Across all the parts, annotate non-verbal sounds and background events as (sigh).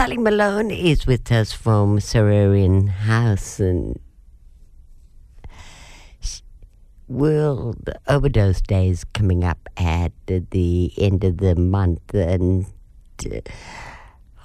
Sally Malone is with us from Cyrenian House and World Overdose Day is coming up at the end of the month and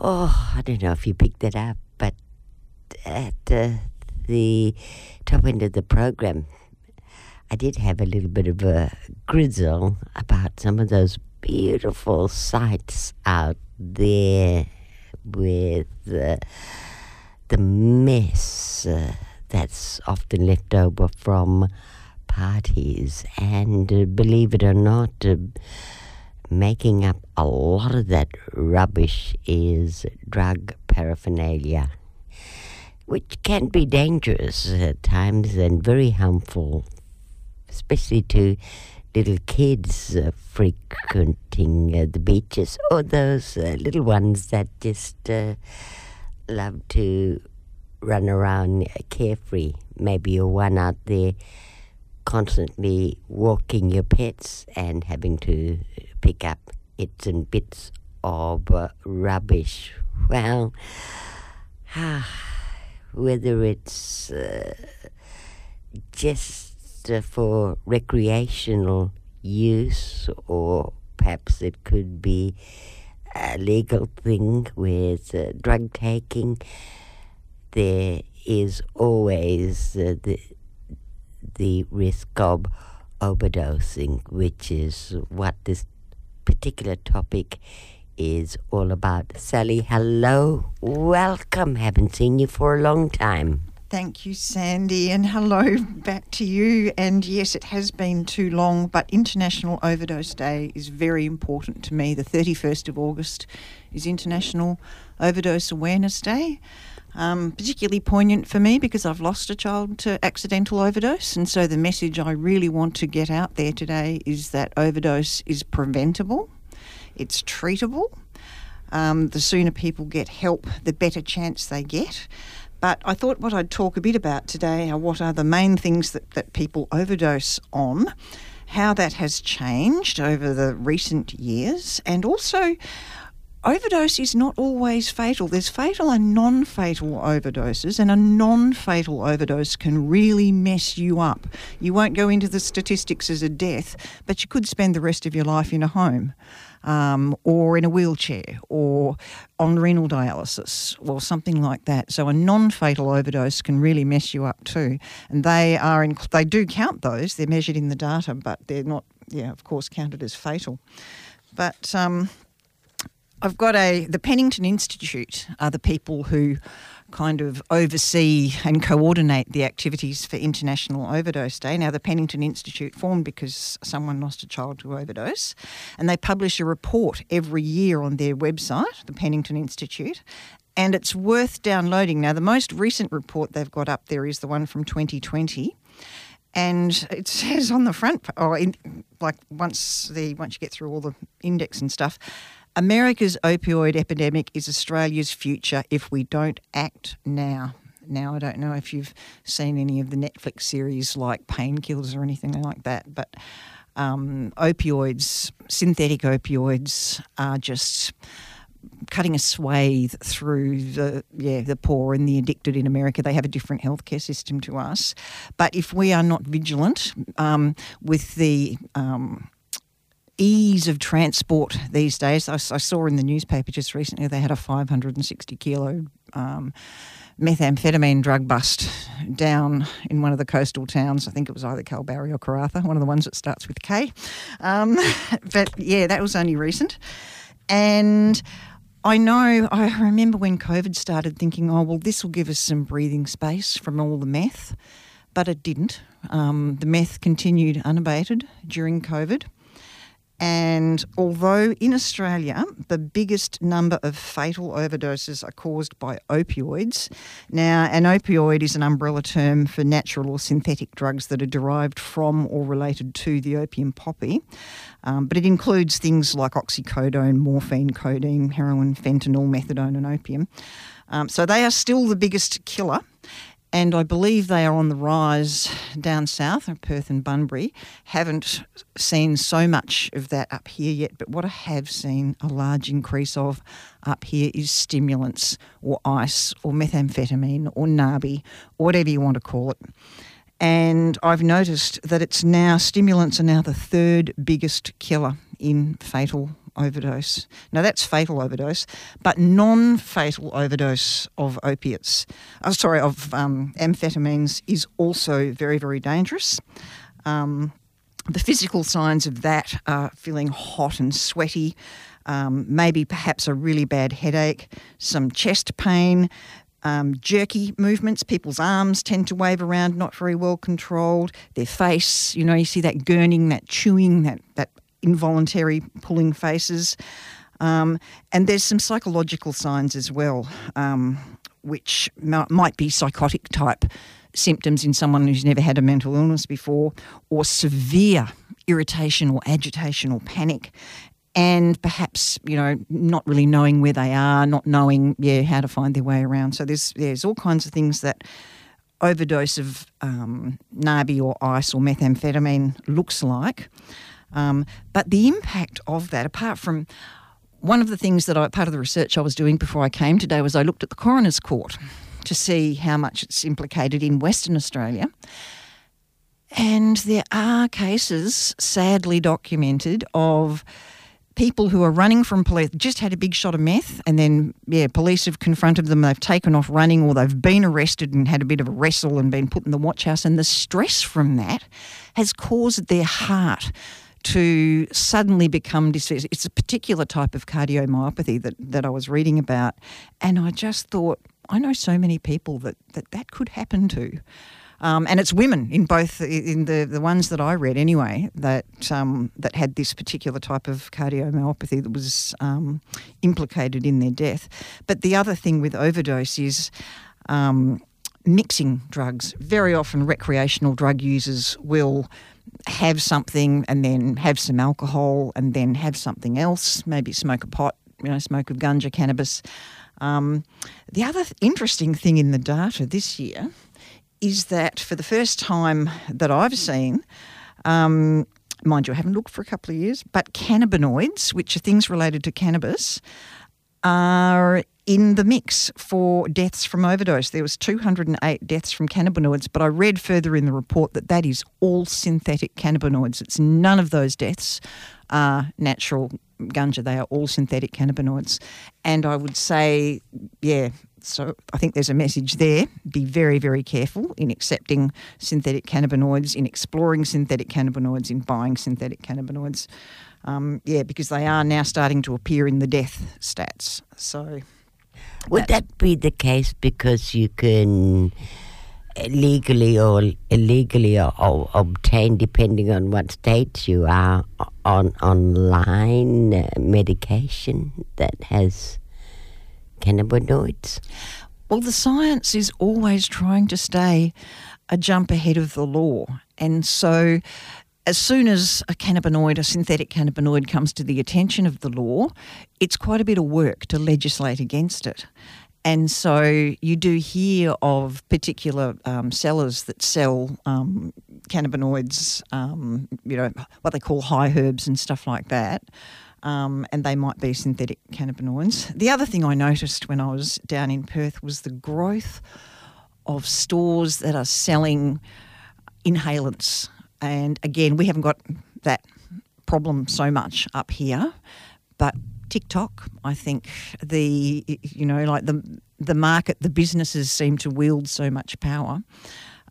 oh, I don't know if you picked that up, but at uh, the top end of the program, I did have a little bit of a grizzle about some of those beautiful sights out there with uh, the mess uh, that's often left over from parties. And uh, believe it or not, uh, making up a lot of that rubbish is drug paraphernalia, which can be dangerous at times and very harmful, especially to little kids uh, frequenting uh, the beaches or those uh, little ones that just uh, love to run around carefree. Maybe you're one out there constantly walking your pets and having to pick up bits and bits of uh, rubbish. Well, (sighs) whether it's uh, just uh, for recreational use or perhaps it could be a legal thing with uh, drug taking, there is always uh, the the risk of overdosing, which is what this particular topic is all about. Sally, hello, welcome. Haven't seen you for a long time. Thank you, Sandy, and hello (laughs) back to you. And yes, it has been too long, but International Overdose Day is very important to me. The 31st of August is International Overdose Awareness Day. Um, particularly poignant for me because I've lost a child to accidental overdose. And so the message I really want to get out there today is that overdose is preventable, it's treatable. Um, the sooner people get help, the better chance they get. But I thought what I'd talk a bit about today are what are the main things that, that people overdose on, how that has changed over the recent years, and also overdose is not always fatal. There's fatal and non fatal overdoses, and a non fatal overdose can really mess you up. You won't go into the statistics as a death, but you could spend the rest of your life in a home. Um, or in a wheelchair, or on renal dialysis, or something like that. So a non-fatal overdose can really mess you up too, and they are in, they do count those. They're measured in the data, but they're not, yeah, of course, counted as fatal. But um, I've got a the Pennington Institute are the people who kind of oversee and coordinate the activities for International Overdose Day. Now, the Pennington Institute formed because someone lost a child to overdose, and they publish a report every year on their website, the Pennington Institute. And it's worth downloading. Now, the most recent report they've got up there is the one from 2020 and it (laughs) says on the front, or in, like once the once you get through all the index and stuff, America's opioid epidemic is Australia's future if we don't act now. Now, I don't know if you've seen any of the Netflix series like Painkillers or anything like that, but um, opioids, synthetic opioids, are just cutting a swathe through the yeah the poor and the addicted in America. They have a different healthcare system to us, but if we are not vigilant um, with the um, ease of transport these days. I, I, saw in the newspaper just recently they had a 560 kilo um, methamphetamine drug bust down in one of the coastal towns. I think it was either Kalbarri or Karratha, one of the ones that starts with K. Um, (laughs) but yeah, that was only recent. And I know, I remember when COVID started thinking, oh, well, this will give us some breathing space from all the meth, but it didn't. Um, the meth continued unabated during COVID. And although in Australia the biggest number of fatal overdoses are caused by opioids, now an opioid is an umbrella term for natural or synthetic drugs that are derived from or related to the opium poppy, um, but it includes things like oxycodone, morphine, codeine, heroin, fentanyl, methadone, and opium. Um, so they are still the biggest killer. And I believe they are on the rise down south, Perth and Bunbury. Haven't seen so much of that up here yet, but what I have seen a large increase of up here is stimulants or ice or methamphetamine or NABI, whatever you want to call it. And I've noticed that it's now, stimulants are now the third biggest killer in fatal overdose. Now that's fatal overdose, but non-fatal overdose of opiates, oh, sorry, of um, amphetamines is also very, very dangerous. Um, the physical signs of that are feeling hot and sweaty, um, maybe perhaps a really bad headache, some chest pain, um, jerky movements. People's arms tend to wave around, not very well controlled. Their face, you know, you see that gurning, that chewing, that, that involuntary pulling faces. Um, and there's some psychological signs as well, um, which might be psychotic type symptoms in someone who's never had a mental illness before, or severe irritation or agitation or panic. And perhaps, you know, not really knowing where they are, not knowing, yeah, how to find their way around. So there's there's all kinds of things that overdose of um, NABI or ice or methamphetamine looks like. Um, but the impact of that, apart from one of the things that I, part of the research I was doing before I came today was I looked at the coroner's court to see how much it's implicated in Western Australia. And there are cases, sadly documented, of people who are running from police, just had a big shot of meth, and then, yeah, police have confronted them, they've taken off running, or they've been arrested and had a bit of a wrestle and been put in the watch house. And the stress from that has caused their heart to suddenly become dysphysic. It's a particular type of cardiomyopathy that, that I was reading about. And I just thought, I know so many people that that, that could happen to. Um, and it's women in both in the, the ones that I read anyway that um, that had this particular type of cardiomyopathy that was um, implicated in their death. But the other thing with overdose is um, mixing drugs. Very often, recreational drug users will have something and then have some alcohol and then have something else, maybe smoke a pot, you know, smoke of ganja, cannabis. Um, the other th- interesting thing in the data this year is that for the first time that I've seen, um, mind you, I haven't looked for a couple of years, but cannabinoids, which are things related to cannabis, are in the mix for deaths from overdose. There was 208 deaths from cannabinoids, but I read further in the report that that is all synthetic cannabinoids. It's none of those deaths are natural ganja. They are all synthetic cannabinoids. And I would say, yeah, so I think there's a message there. Be very, very careful in accepting synthetic cannabinoids, in exploring synthetic cannabinoids, in buying synthetic cannabinoids. Um, yeah, because they are now starting to appear in the death stats. So, would that be the case because you can legally or illegally or, or obtain, depending on what state you are, on online uh, medication that has cannabinoids? Well, the science is always trying to stay a jump ahead of the law, and so as soon as a cannabinoid, a synthetic cannabinoid, comes to the attention of the law, it's quite a bit of work to legislate against it. And so you do hear of particular um, sellers that sell um, cannabinoids, um, you know, what they call high herbs and stuff like that. Um, and they might be synthetic cannabinoids. The other thing I noticed when I was down in Perth was the growth of stores that are selling inhalants and again, we haven't got that problem so much up here, but TikTok, I think the you know like the the market, the businesses seem to wield so much power.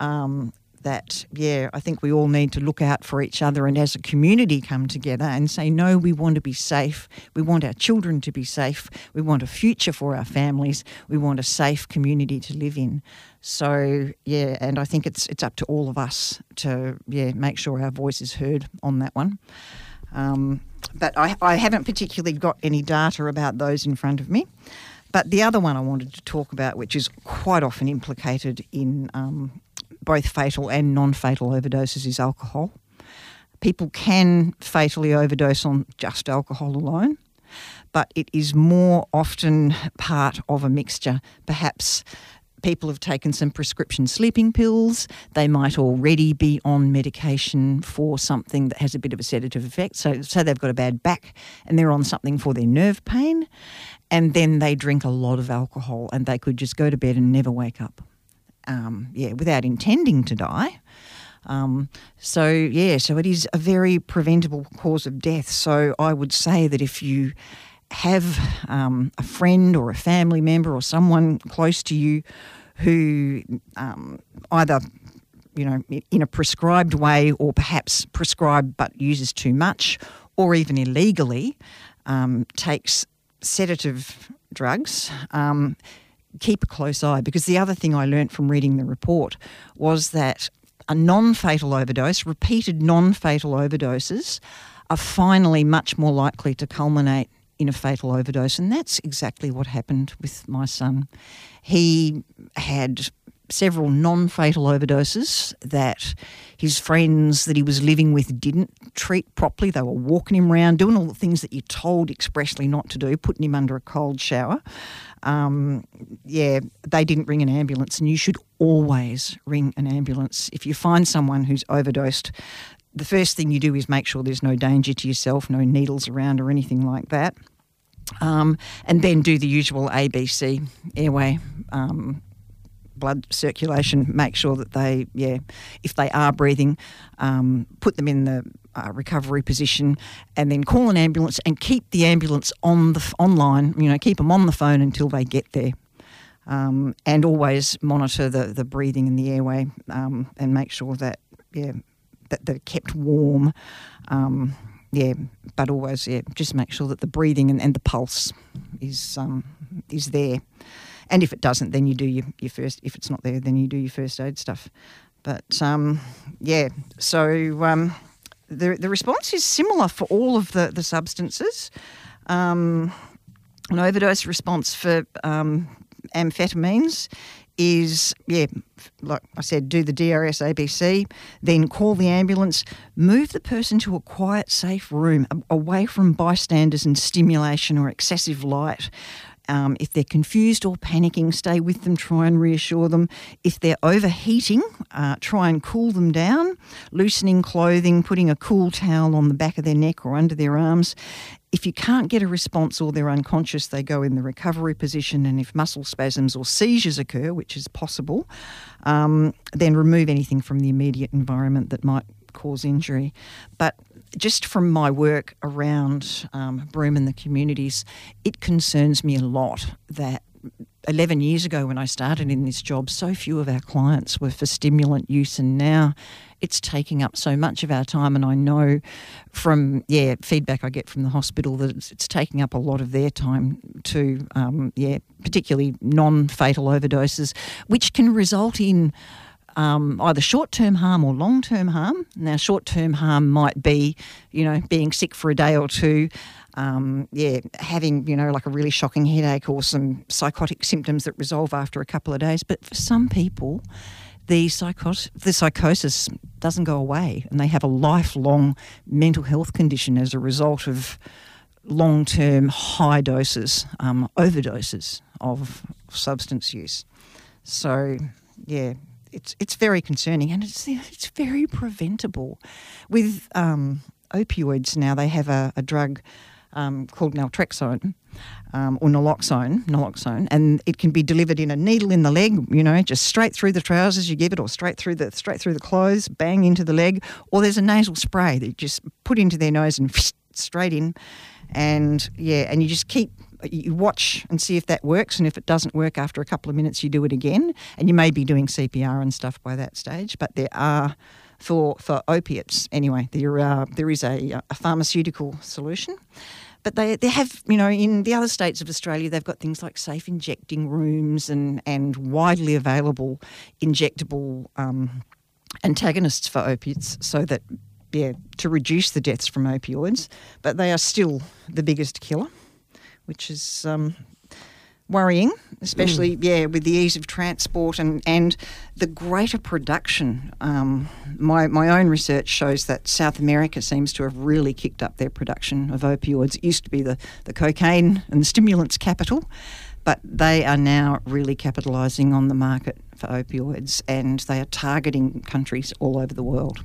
Um, that, yeah, I think we all need to look out for each other and as a community come together and say, no, we want to be safe. We want our children to be safe. We want a future for our families. We want a safe community to live in. So, yeah, and I think it's, it's up to all of us to, yeah, make sure our voice is heard on that one. Um, but I, I haven't particularly got any data about those in front of me. But the other one I wanted to talk about, which is quite often implicated in um, both fatal and non fatal overdoses is alcohol. People can fatally overdose on just alcohol alone, but it is more often part of a mixture, perhaps people have taken some prescription sleeping pills. They might already be on medication for something that has a bit of a sedative effect. So, so they've got a bad back and they're on something for their nerve pain. And then they drink a lot of alcohol and they could just go to bed and never wake up. Um, yeah, without intending to die. Um, so, yeah, so it is a very preventable cause of death. So, I would say that if you have um, a friend or a family member or someone close to you who um, either you know in a prescribed way or perhaps prescribed but uses too much or even illegally um, takes sedative drugs um, keep a close eye because the other thing I learnt from reading the report was that a non-fatal overdose repeated non-fatal overdoses are finally much more likely to culminate in a fatal overdose. And that's exactly what happened with my son. He had several non fatal overdoses that his friends that he was living with didn't treat properly. They were walking him around, doing all the things that you're told expressly not to do, putting him under a cold shower. Um, yeah, they didn't ring an ambulance, and you should always ring an ambulance. If you find someone who's overdosed, the first thing you do is make sure there's no danger to yourself, no needles around or anything like that. Um, and then do the usual ABC airway um, blood circulation. Make sure that they, yeah, if they are breathing, um, put them in the uh, recovery position, and then call an ambulance and keep the ambulance on the online. You know, keep them on the phone until they get there. Um, and always monitor the, the breathing and the airway um, and make sure that yeah that they're kept warm. Um, yeah, but always yeah, just make sure that the breathing and, and the pulse is um, is there. And if it doesn't, then you do your, your first. If it's not there, then you do your first aid stuff. But um, yeah, so um, the the response is similar for all of the the substances. Um, an overdose response for um, amphetamines is, yeah, like I said, do the DRS ABC, then call the ambulance, move the person to a quiet, safe room away from bystanders and stimulation or excessive light. Um, if they're confused or panicking, stay with them, try and reassure them. If they're overheating, uh, try and cool them down, loosening clothing, putting a cool towel on the back of their neck or under their arms. If you can't get a response or they're unconscious, they go in the recovery position. And if muscle spasms or seizures occur, which is possible, um, then remove anything from the immediate environment that might cause injury. But just from my work around um, Broome and the communities, it concerns me a lot that 11 years ago when I started in this job, so few of our clients were for stimulant use, and now it's taking up so much of our time. And I know from yeah feedback I get from the hospital that it's, it's taking up a lot of their time to, Um, yeah, particularly non-fatal overdoses, which can result in um, either short term harm or long term harm. Now, short term harm might be, you know, being sick for a day or two, um, yeah, having, you know, like a really shocking headache or some psychotic symptoms that resolve after a couple of days. But for some people, the, psychos- the psychosis doesn't go away and they have a lifelong mental health condition as a result of long term high doses, um, overdoses of substance use. So, yeah, it's it's very concerning and it's it's very preventable. With um, opioids now, they have a, a drug um, called naltrexone um, or naloxone, naloxone, and it can be delivered in a needle in the leg. You know, just straight through the trousers you give it, or straight through the straight through the clothes, bang into the leg. Or there's a nasal spray that you just put into their nose and (laughs) straight in, and yeah, and you just keep you watch and see if that works, and if it doesn't work after a couple of minutes, you do it again, and you may be doing CPR and stuff by that stage. But there are for for opiates anyway. There are there is a, a pharmaceutical solution. But they, they have, you know, in the other states of Australia, they've got things like safe injecting rooms and, and widely available injectable um, antagonists for opiates so that, yeah, to reduce the deaths from opioids. But they are still the biggest killer which is um, worrying, especially mm. yeah with the ease of transport and and the greater production. Um, my my own research shows that South America seems to have really kicked up their production of opioids. It used to be the the cocaine and the stimulants capital. but they are now really capitalising on the market for opioids and they are targeting countries all over the world.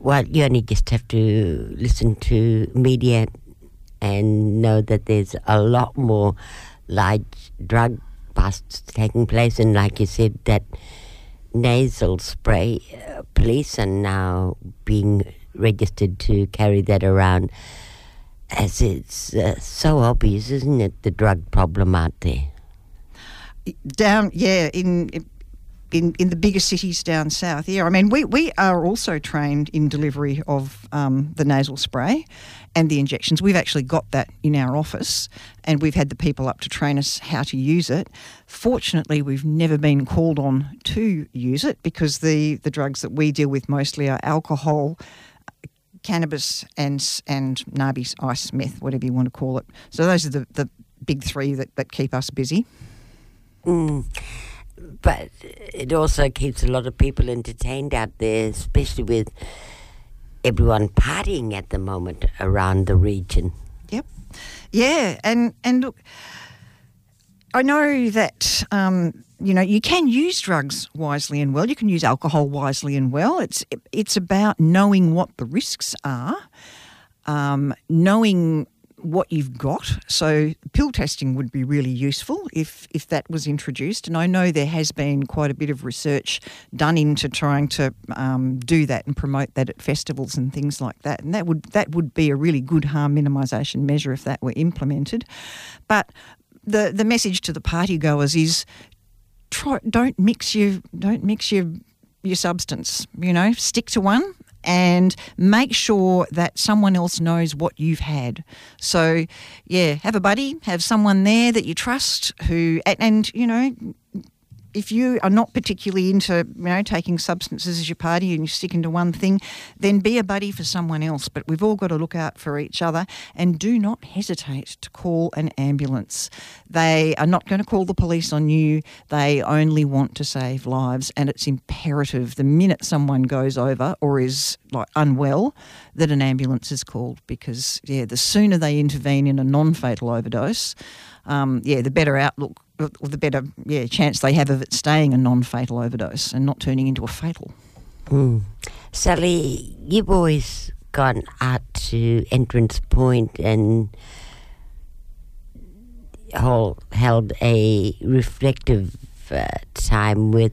Well, you only just have to listen to media and know that there's a lot more large drug busts taking place, and like you said, that nasal spray, uh, police are now being registered to carry that around, as it's uh, so obvious, isn't it? The drug problem out there. Down, yeah, in in, in the bigger cities down south. Yeah, I mean, we, we are also trained in delivery of um, the nasal spray and the injections. We've actually got that in our office and we've had the people up to train us how to use it. Fortunately, we've never been called on to use it because the, the drugs that we deal with mostly are alcohol, cannabis, and, and Nabi ice meth, whatever you want to call it. So those are the, the big three that, that keep us busy. Mm but it also keeps a lot of people entertained out there, especially with everyone partying at the moment around the region. Yep. Yeah, and and look, I know that um, you know you can use drugs wisely and well. You can use alcohol wisely and well. It's it's about knowing what the risks are, um, knowing what you've got. So pill testing would be really useful if if that was introduced. And I know there has been quite a bit of research done into trying to um, do that and promote that at festivals and things like that. And that would that would be a really good harm minimisation measure if that were implemented. But the the message to the party goers is try don't mix your don't mix your your substance. You know, stick to one and make sure that someone else knows what you've had. So, yeah, have a buddy, have someone there that you trust who, and, and you know, if you are not particularly into you know taking substances as your party and you stick into one thing, then be a buddy for someone else. But we've all got to look out for each other and do not hesitate to call an ambulance. They are not going to call the police on you. They only want to save lives, and it's imperative the minute someone goes over or is like unwell that an ambulance is called because yeah, the sooner they intervene in a non-fatal overdose, um, yeah, the better outlook or the better yeah chance they have of it staying a non-fatal overdose and not turning into a fatal. Mm. Sally, you boys always gone out to Entrance Point and hold, held a reflective uh, time with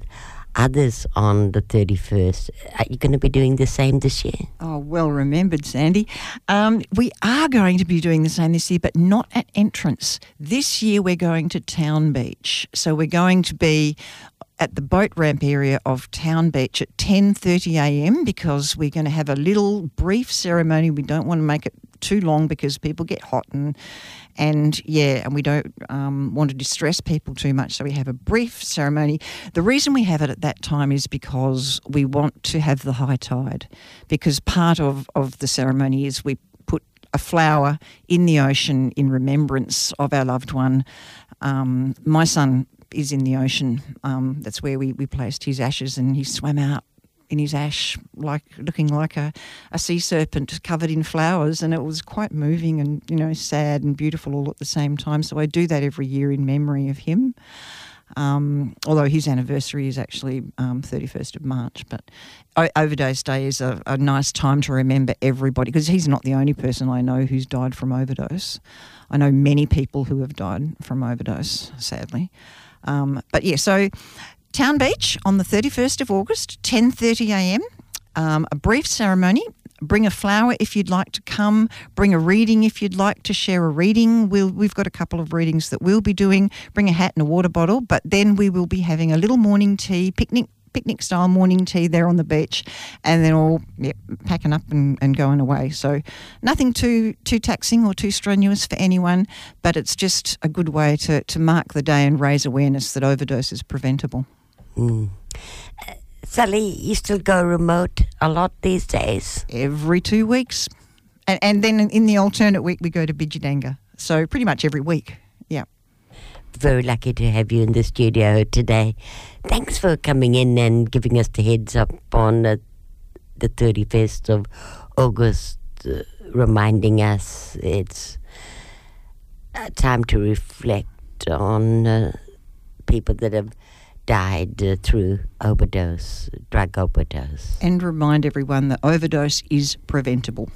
others on the 31st. Are you going to be doing the same this year? Oh, well remembered, Sandy. Um, we are going to be doing the same this year, but not at entrance. This year we're going to Town Beach. So we're going to be at the boat ramp area of Town Beach at 10:30 a.m. because we're going to have a little brief ceremony. We don't want to make it too long because people get hot and and yeah, and we don't um, want to distress people too much. So we have a brief ceremony. The reason we have it at that time is because we want to have the high tide, because part of of the ceremony is we put a flower in the ocean in remembrance of our loved one. Um, my son is in the ocean. Um, that's where we, we placed his ashes, and he swam out in his ash, like looking like a, a sea serpent covered in flowers, and it was quite moving and you know sad and beautiful all at the same time. So I do that every year in memory of him. Um, although his anniversary is actually um, 31st of March. But Overdose Day is a, a nice time to remember everybody because he's not the only person I know who's died from overdose. I know many people who have died from overdose, sadly. Um, but yeah, so Town Beach on the 31st of August, 10:30 a.m. Um, a brief ceremony. Bring a flower if you'd like to come. Bring a reading if you'd like to share a reading. We'll, we've got a couple of readings that we'll be doing. Bring a hat and a water bottle. But then we will be having a little morning tea, picnic picnic style morning tea there on the beach and then all packing up and, and going away. So nothing too too taxing or too strenuous for anyone, but it's just a good way to, to mark the day and raise awareness that overdose is preventable. Mm. Uh, Sally, you still go remote a lot these days? Every two weeks. And, and then in the alternate week, we go to Bidyadanga. So pretty much every week. Yeah. Very lucky to have you in the studio today. Thanks for coming in and giving us the heads up on the, the 31st of August, uh, reminding us it's a time to reflect on uh, people that have died uh, through overdose, drug overdose. And remind everyone that overdose is preventable.